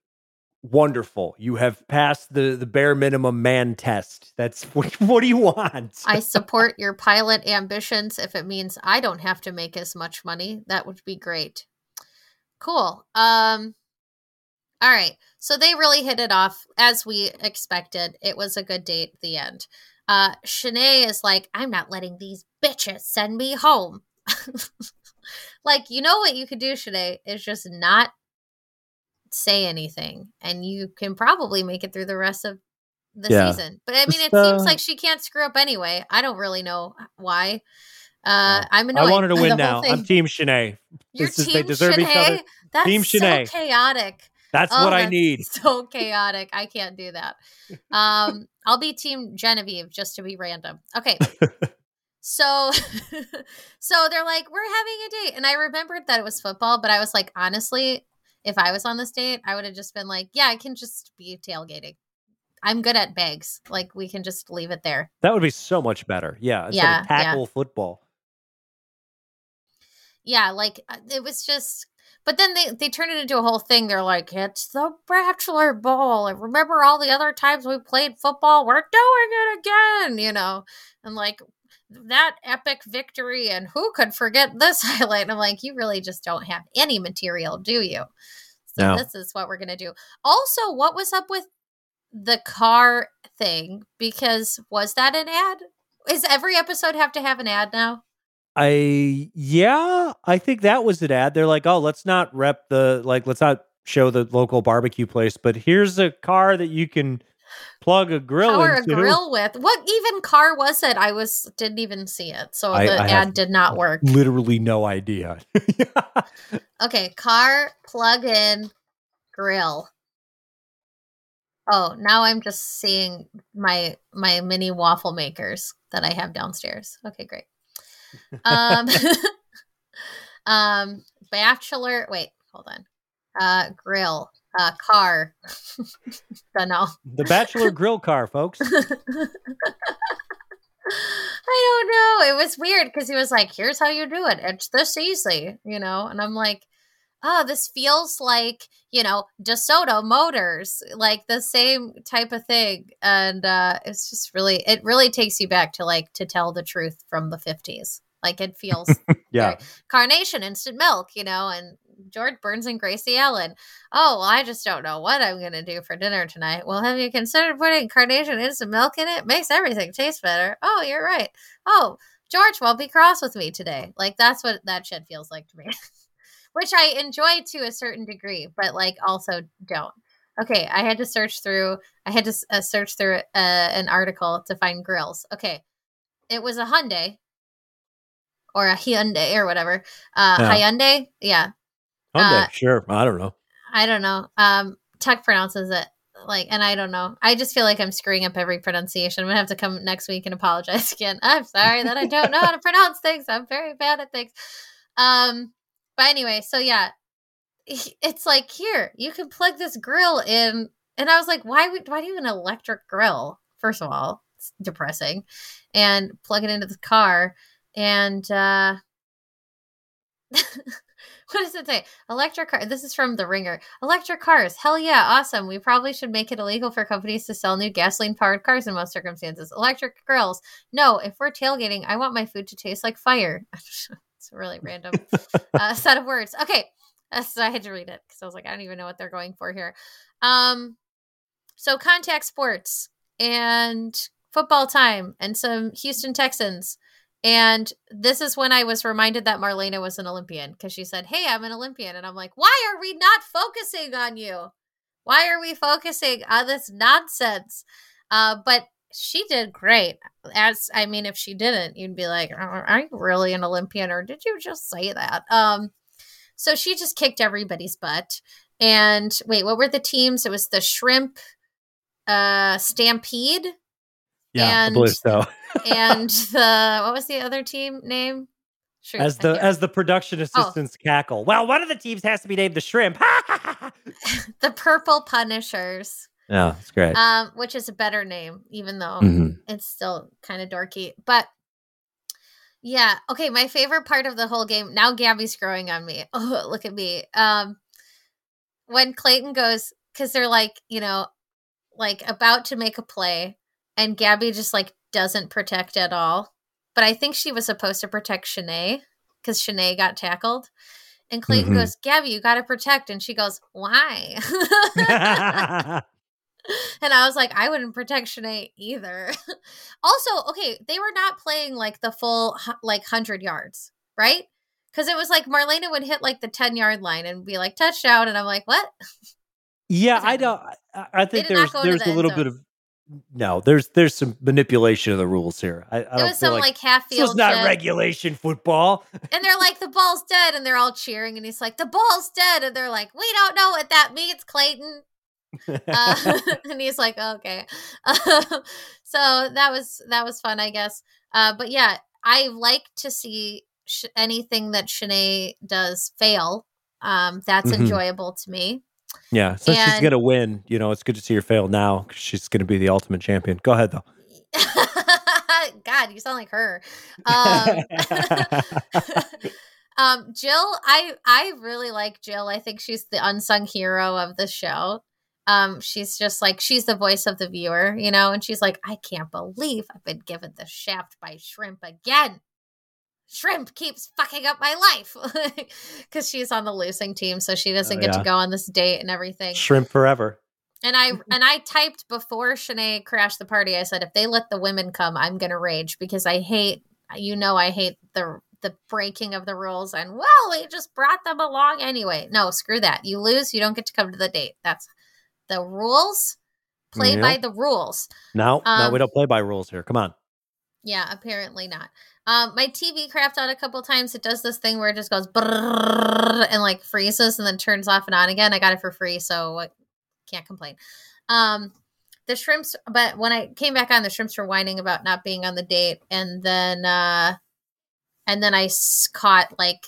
wonderful. You have passed the the bare minimum man test. That's what, what do you want? I support your pilot ambitions if it means I don't have to make as much money. That would be great. Cool. Um all right. So they really hit it off as we expected. It was a good date at the end. Uh Shanae is like, I'm not letting these bitches send me home. like, you know what you could do, Shanae, is just not say anything and you can probably make it through the rest of the yeah. season. But I mean, it uh, seems like she can't screw up anyway. I don't really know why. Uh, I'm annoyed. I wanted to win now. I'm Team Shanae. Your this team is, they deserve Shanae? each other. That's team Shanae. so chaotic. That's oh, what that's I need. So chaotic. I can't do that. Um, I'll be Team Genevieve just to be random. Okay. so so they're like we're having a date and i remembered that it was football but i was like honestly if I was on this date, I would have just been like, yeah, I can just be tailgating. I'm good at bags. Like we can just leave it there. That would be so much better. Yeah. Instead yeah. Of tackle yeah. football. Yeah. Like uh, it was just, but then they, they turned it into a whole thing. They're like, it's the Bachelor Bowl. And remember all the other times we played football? We're doing it again, you know? And like, that epic victory and who could forget this highlight? And i'm like you really just don't have any material do you? So no. this is what we're gonna do. Also what was up with the car thing? Because was that an ad? Is every episode have to have an ad now? I yeah i think that was an ad. They're like oh let's not rep the like let's not show the local barbecue place but here's a car that you can plug a grill Power into. a grill with what even car was it? I was didn't even see it, so I, the I ad did not work. Literally no idea. okay, car plug in grill. Oh, now I'm just seeing my my mini waffle makers that I have downstairs. Okay, great. Um, um, bachelor. Wait, hold on. Uh, grill uh, car. Don't know. The Bachelor Grill car, folks. I don't know. It was weird because he was like, "Here's how you do it. It's this easy," you know. And I'm like, "Oh, this feels like you know DeSoto Motors, like the same type of thing." And uh, it's just really, it really takes you back to like to tell the truth from the 50s. Like it feels, yeah, carnation, instant milk, you know, and George Burns and Gracie Allen. Oh, well, I just don't know what I'm going to do for dinner tonight. Well, have you considered putting carnation instant milk in it? Makes everything taste better. Oh, you're right. Oh, George won't be cross with me today. Like, that's what that shit feels like to me, which I enjoy to a certain degree, but like also don't. Okay, I had to search through. I had to uh, search through uh, an article to find grills. Okay, it was a Hyundai or a Hyundai or whatever. Uh, yeah. Hyundai, yeah. Hyundai, uh, sure. I don't know. I don't know. Um, Tuck pronounces it like, and I don't know. I just feel like I'm screwing up every pronunciation. I'm gonna have to come next week and apologize again. I'm sorry that I don't know how to pronounce things. I'm very bad at things. Um, but anyway, so yeah, it's like here you can plug this grill in, and I was like, why would why do you have an electric grill? First of all, it's depressing, and plug it into the car, and uh what does it say? Electric car. This is from The Ringer. Electric cars. Hell yeah, awesome. We probably should make it illegal for companies to sell new gasoline powered cars in most circumstances. Electric grills. No, if we're tailgating, I want my food to taste like fire. it's a really random uh, set of words. Okay, uh, so I had to read it because I was like, I don't even know what they're going for here. Um, so contact sports and football time and some Houston Texans. And this is when I was reminded that Marlena was an Olympian because she said, Hey, I'm an Olympian. And I'm like, Why are we not focusing on you? Why are we focusing on this nonsense? Uh, but she did great. As I mean, if she didn't, you'd be like, Are you really an Olympian or did you just say that? Um, so she just kicked everybody's butt. And wait, what were the teams? It was the Shrimp uh, Stampede. Yeah, and, I believe so. and the what was the other team name? Shrimp, as the as the production oh. assistants oh. cackle. Well, one of the teams has to be named the Shrimp. the Purple Punishers. Yeah, it's great. Um, which is a better name, even though mm-hmm. it's still kind of dorky. But yeah, okay. My favorite part of the whole game. Now Gabby's growing on me. Oh, look at me. Um, when Clayton goes, because they're like, you know, like about to make a play, and Gabby just like doesn't protect at all. But I think she was supposed to protect Shanae because Shanae got tackled. And Clayton mm-hmm. goes, Gabby, you got to protect. And she goes, Why? and I was like, I wouldn't protect Shanae either. also, okay, they were not playing like the full, like 100 yards, right? Because it was like Marlena would hit like the 10 yard line and be like, touchdown. And I'm like, what? Yeah, I don't. I think there's there's a little zone. bit of no, there's there's some manipulation of the rules here. I, I it was some like, like half field. This was not shit. regulation football. and they're like, the ball's dead, and they're all cheering, and he's like, the ball's dead, and they're like, we don't know what that means, Clayton. uh, and he's like, okay. so that was that was fun, I guess. Uh, but yeah, I like to see sh- anything that Shanae does fail. Um, that's mm-hmm. enjoyable to me. Yeah, so and, she's gonna win. You know, it's good to see her fail now because she's gonna be the ultimate champion. Go ahead though. God, you sound like her. Um, um, Jill, I I really like Jill. I think she's the unsung hero of the show. Um, she's just like she's the voice of the viewer, you know, and she's like, I can't believe I've been given the shaft by shrimp again shrimp keeps fucking up my life. Because she's on the losing team so she doesn't oh, get yeah. to go on this date and everything. Shrimp forever. And i and i typed before Shanae crashed the party i said if they let the women come i'm gonna rage because i hate you know i hate the the breaking of the rules and well we just brought them along anyway. No screw that. You lose you don't get to come to the date. That's the rules. Play by the rules. No um, no we don't play by rules here. Come on yeah apparently not um, my TV crapped out a couple times. It does this thing where it just goes and like freezes and then turns off and on again. I got it for free, so I can't complain. Um, the shrimps, but when I came back on, the shrimps were whining about not being on the date, and then uh, and then I caught like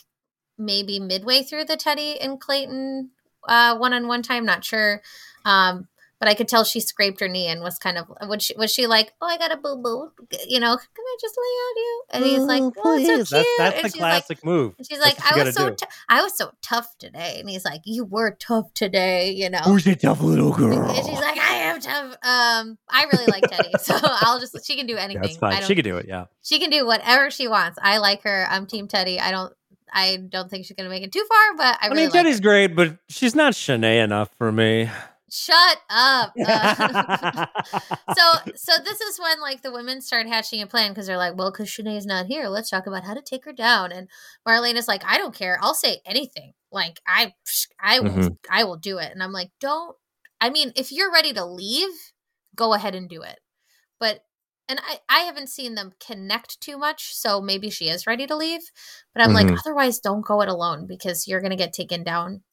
maybe midway through the Teddi and Clayton uh, one on one time. Not sure. Um, but I could tell she scraped her knee and was kind of was she was she like, oh, I got a boo boo, you know, can I just lay on you? And he's like, oh, so cute. That's, that's the classic like, move. she's like, I was so t- I was so tough today, and he's like, you were tough today, you know. Who's a tough little girl? And she's like, I am tough. Um, I really like Teddi, so I'll just she can do anything. That's fine. She can do it. Yeah, she can do whatever she wants. I like her. I'm Team Teddi. I don't I don't think she's going to make it too far, but I, I really mean, like great, but she's not Shanae enough for me. Shut up. Uh, so so this is when like the women start hatching a plan because they're like, well, because Shanae's not here, let's talk about how to take her down. And Marlena is like, I don't care. I'll say anything. Like I I will mm-hmm. I will do it. And I'm like, don't I mean, if you're ready to leave, go ahead and do it. But and I, I haven't seen them connect too much, so maybe she is ready to leave. But I'm mm-hmm. like, otherwise don't go it alone because you're gonna get taken down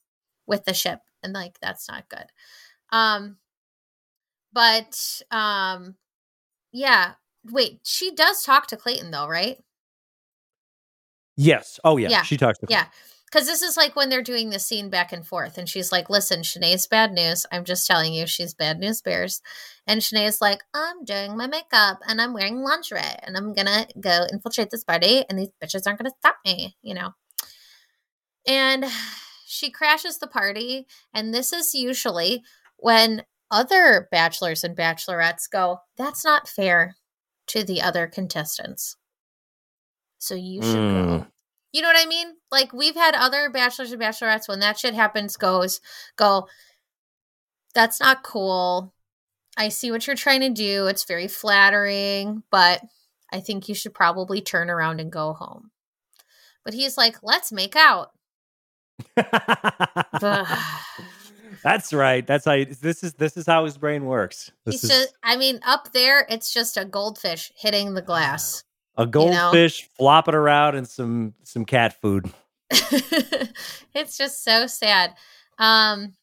with the ship. And like that's not good. Um, but um, yeah. Wait, she does talk to Clayton though, right? Yes. Oh yeah. yeah. She talks to Clayton. Yeah. Because this is like when they're doing the scene back and forth, and she's like, "Listen, Shanae's bad news. I'm just telling you, she's bad news bears." And Shanae's like, "I'm doing my makeup and I'm wearing lingerie and I'm gonna go infiltrate this party, and these bitches aren't gonna stop me," you know. And she crashes the party. And this is usually when other bachelors and bachelorettes go, that's not fair to the other contestants. So you should mm. go. You know what I mean? Like we've had other bachelors and bachelorettes when that shit happens goes go that's not cool. I see what you're trying to do. It's very flattering, but I think you should probably turn around and go home. But he's like, "Let's make out." That's right. That's how you, this is. This is how his brain works. This He's is, just. I mean, up there, it's just a goldfish hitting the glass. A goldfish you know? flopping around and some some cat food. it's just so sad. Um,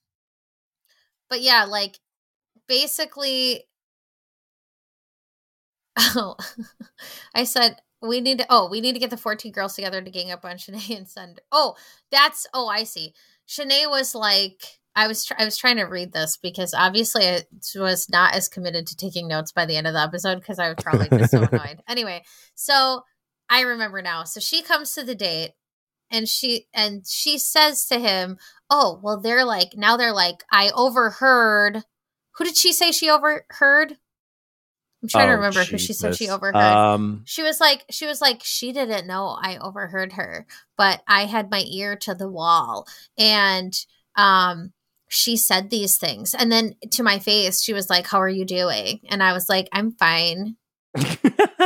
but yeah, like basically. Oh, I said we need to. Oh, we need to get the fourteen girls together to gang up on Shanae and send. Oh, that's. Oh, I see. Shanae was like I was tr- I was trying to read this because obviously I was not as committed to taking notes by the end of the episode because I was probably just so annoyed. Anyway, so I remember now. So she comes to the date and she and she says to him, "Oh, well they're like now they're like I overheard. Who did she say she overheard? I'm trying oh, to remember Jesus. who she said she overheard. Um, she was like, she was like, she didn't know I overheard her, but I had my ear to the wall, and um, she said these things. And then to my face, she was like, How are you doing? And I was like, I'm fine.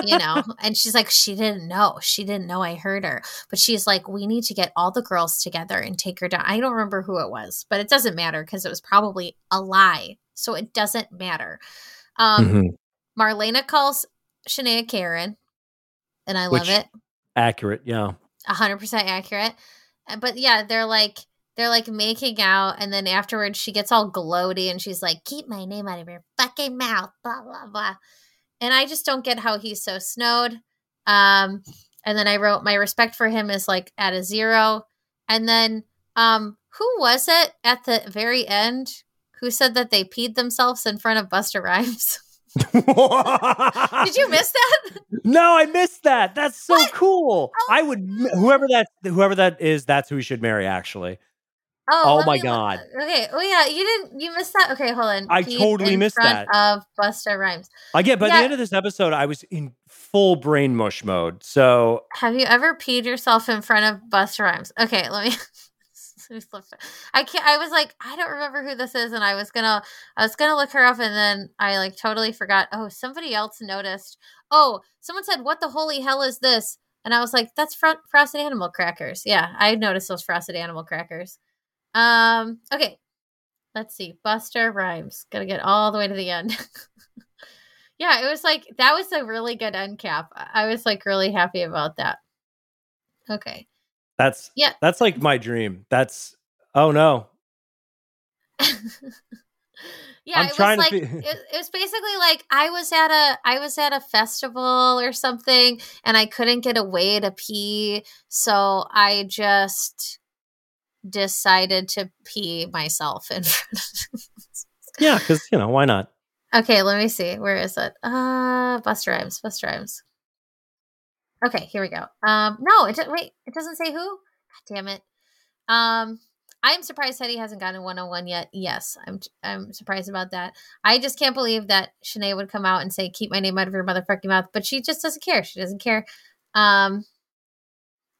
you know, and she's like, She didn't know. She didn't know I heard her. But she's like, We need to get all the girls together and take her down. I don't remember who it was, but it doesn't matter because it was probably a lie. So it doesn't matter. Um, mm-hmm. Marlena calls Shanae Karen, and I Which, love it. Accurate, yeah. 100% accurate. But yeah, they're like, they're like making out and then afterwards she gets all gloaty and she's like keep my name out of your fucking mouth blah blah blah and i just don't get how he's so snowed um and then i wrote my respect for him is like at a zero and then um who was it at the very end who said that they peed themselves in front of busta rhymes Did you miss that? No, I missed that. That's so what? cool. Oh, I would whoever that whoever that is, that's who we should marry actually. Oh, oh my god. Okay. Oh yeah, you didn't. You missed that. Okay, hold on. I totally missed that. Of Busta Rhymes. I get. By yeah. the end of this episode, I was in full brain mush mode. So, have you ever peed yourself in front of Busta Rhymes? Okay, let me. I can't. I was like, I don't remember who this is, and I was gonna, I was gonna look her up, and then I like totally forgot. Oh, somebody else noticed. Oh, someone said, "What the holy hell is this?" And I was like, "That's fr- frosted animal crackers." Yeah, I noticed those frosted animal crackers. Um, okay. Let's see. Busta Rhymes. Gotta get all the way to the end. yeah, it was like that was a really good end cap. I was like really happy about that. Okay. That's yeah. That's like my dream. That's oh no. yeah, I'm it was like be- it, it was basically like I was at a I was at a festival or something and I couldn't get away to pee, so I just decided to pee myself in front of Yeah, because you know, why not? Okay, let me see. Where is it? Uh Busta Rhymes. Busta Rhymes. Okay, here we go. Um no, it wait, it doesn't say who? God damn it. Um I'm surprised Teddi hasn't gotten one on one yet. Yes, I'm I'm surprised about that. I just can't believe that Shanae would come out and say, "Keep my name out of your motherfucking mouth," but she just doesn't care. She doesn't care. Um,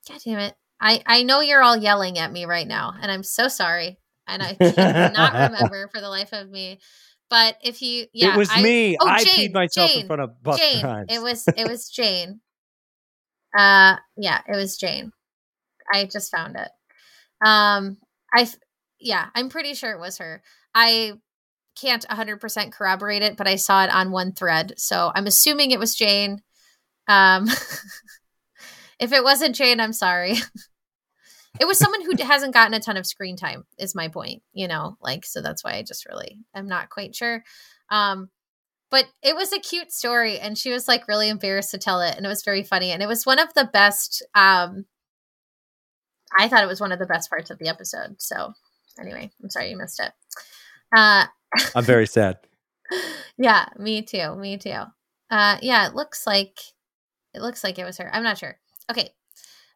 God damn it! I I know you're all yelling at me right now, and I'm so sorry, and I cannot remember for the life of me. But if you, yeah, it was I, me. Oh, I Jane, peed myself Jane, in front of Buck Jane. It was it was Jane. Uh, yeah, it was Jane. I just found it. Um, I yeah, I'm pretty sure it was her. I can't 100% corroborate it, but I saw it on one thread, so I'm assuming it was Jane. Um, if it wasn't Jane, I'm sorry. It was someone who hasn't gotten a ton of screen time is my point you know like so that's why i just really i'm not quite sure. Um but it was a cute story and she was like really embarrassed to tell it and it was very funny and it was one of the best um i thought it was one of the best parts of the episode so anyway i'm sorry you missed it. Uh i'm very sad. Yeah me too me too. Uh yeah it looks like it looks like it was her i'm not sure. Okay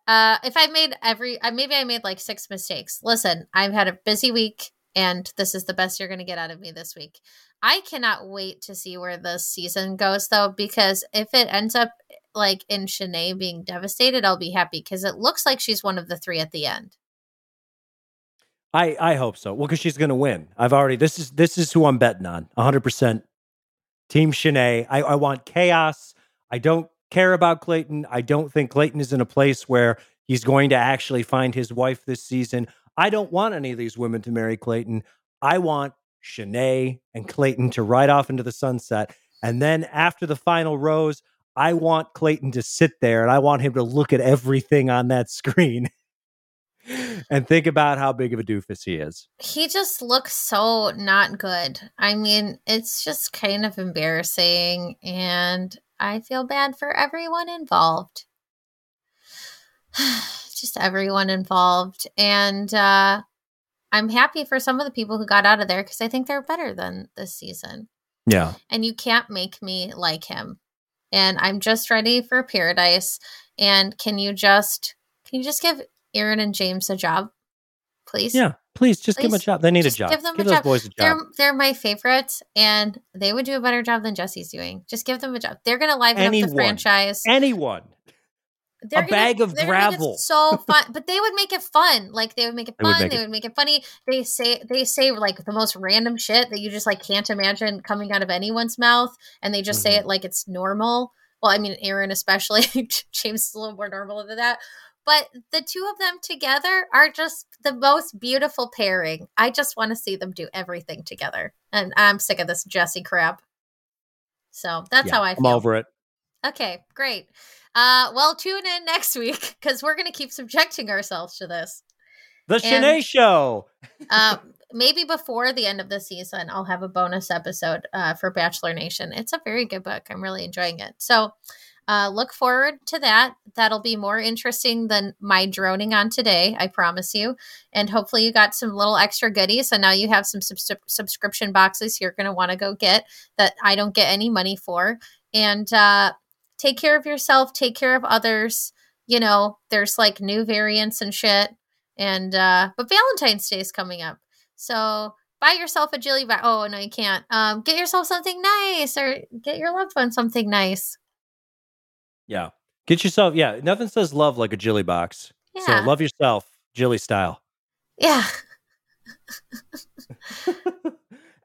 Uh, if I made every, uh, maybe I made like six mistakes. Listen, I've had a busy week, and this is the best you're going to get out of me this week. I cannot wait to see where this season goes, though, because if it ends up like in Shanae being devastated, I'll be happy because it looks like she's one of the three at the end. I I hope so. Well, because she's going to win. I've already this is this is who I'm betting on. 100 percent Team Shanae. I, I want chaos. I don't care about Clayton. I don't think Clayton is in a place where he's going to actually find his wife this season. I don't want any of these women to marry Clayton. I want Shanae and Clayton to ride off into the sunset. And then after the final rose, I want Clayton to sit there and I want him to look at everything on that screen and think about how big of a doofus he is. He just looks so not good. I mean, it's just kind of embarrassing, and I feel bad for everyone involved. just everyone involved. And uh, I'm happy for some of the people who got out of there because I think they're better than this season. Yeah. And you can't make me like him. And I'm just ready for paradise. And can you just can you just give Aaron and James a job, please? Yeah, please just please. give them a job. They need a job. Give them give a job. boys a job. They're they're my favorites, and they would do a better job than Jesse's doing. Just give them a job. They're going to liven Anyone. up the franchise. Anyone. They're a gonna, bag of gravel. so fun, but they would make it fun. Like they would make it fun. They would make, they it. would make it funny. They say they say like the most random shit that you just like can't imagine coming out of anyone's mouth, and they just mm-hmm. say it like it's normal. Well, I mean, Aaron especially. James is a little more normal than that but the two of them together are just the most beautiful pairing. I just want to see them do everything together. And I'm sick of this Jesse crap. So that's yeah, how I feel. I'm over it. Okay, great. Uh, well, tune in next week because we're going to keep subjecting ourselves to this. The Shanae Show. uh, maybe before the end of the season, I'll have a bonus episode uh, for Bachelor Nation. It's a very good book. I'm really enjoying it. So uh, look forward to that. That'll be more interesting than my droning on today, I promise you. And hopefully, you got some little extra goodies. So now you have some sub- subscription boxes you're going to want to go get that I don't get any money for. And uh, take care of yourself, take care of others. You know, there's like new variants and shit. And, uh, but Valentine's Day is coming up. So buy yourself a jelly bag. Oh, no, you can't. Um, get yourself something nice or get your loved one something nice. Yeah. Get yourself, yeah, nothing says love like a Jilly box. So love yourself, Jilly style. Yeah.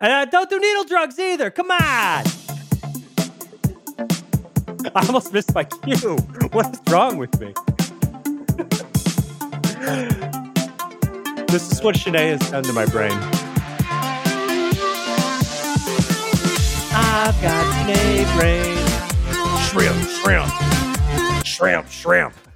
and uh, don't do needle drugs either. Come on. I almost missed my cue. What is wrong with me? this is what Shanae has done to my brain. I've got Shanae brain shrimp, shrimp, shrimp, shrimp.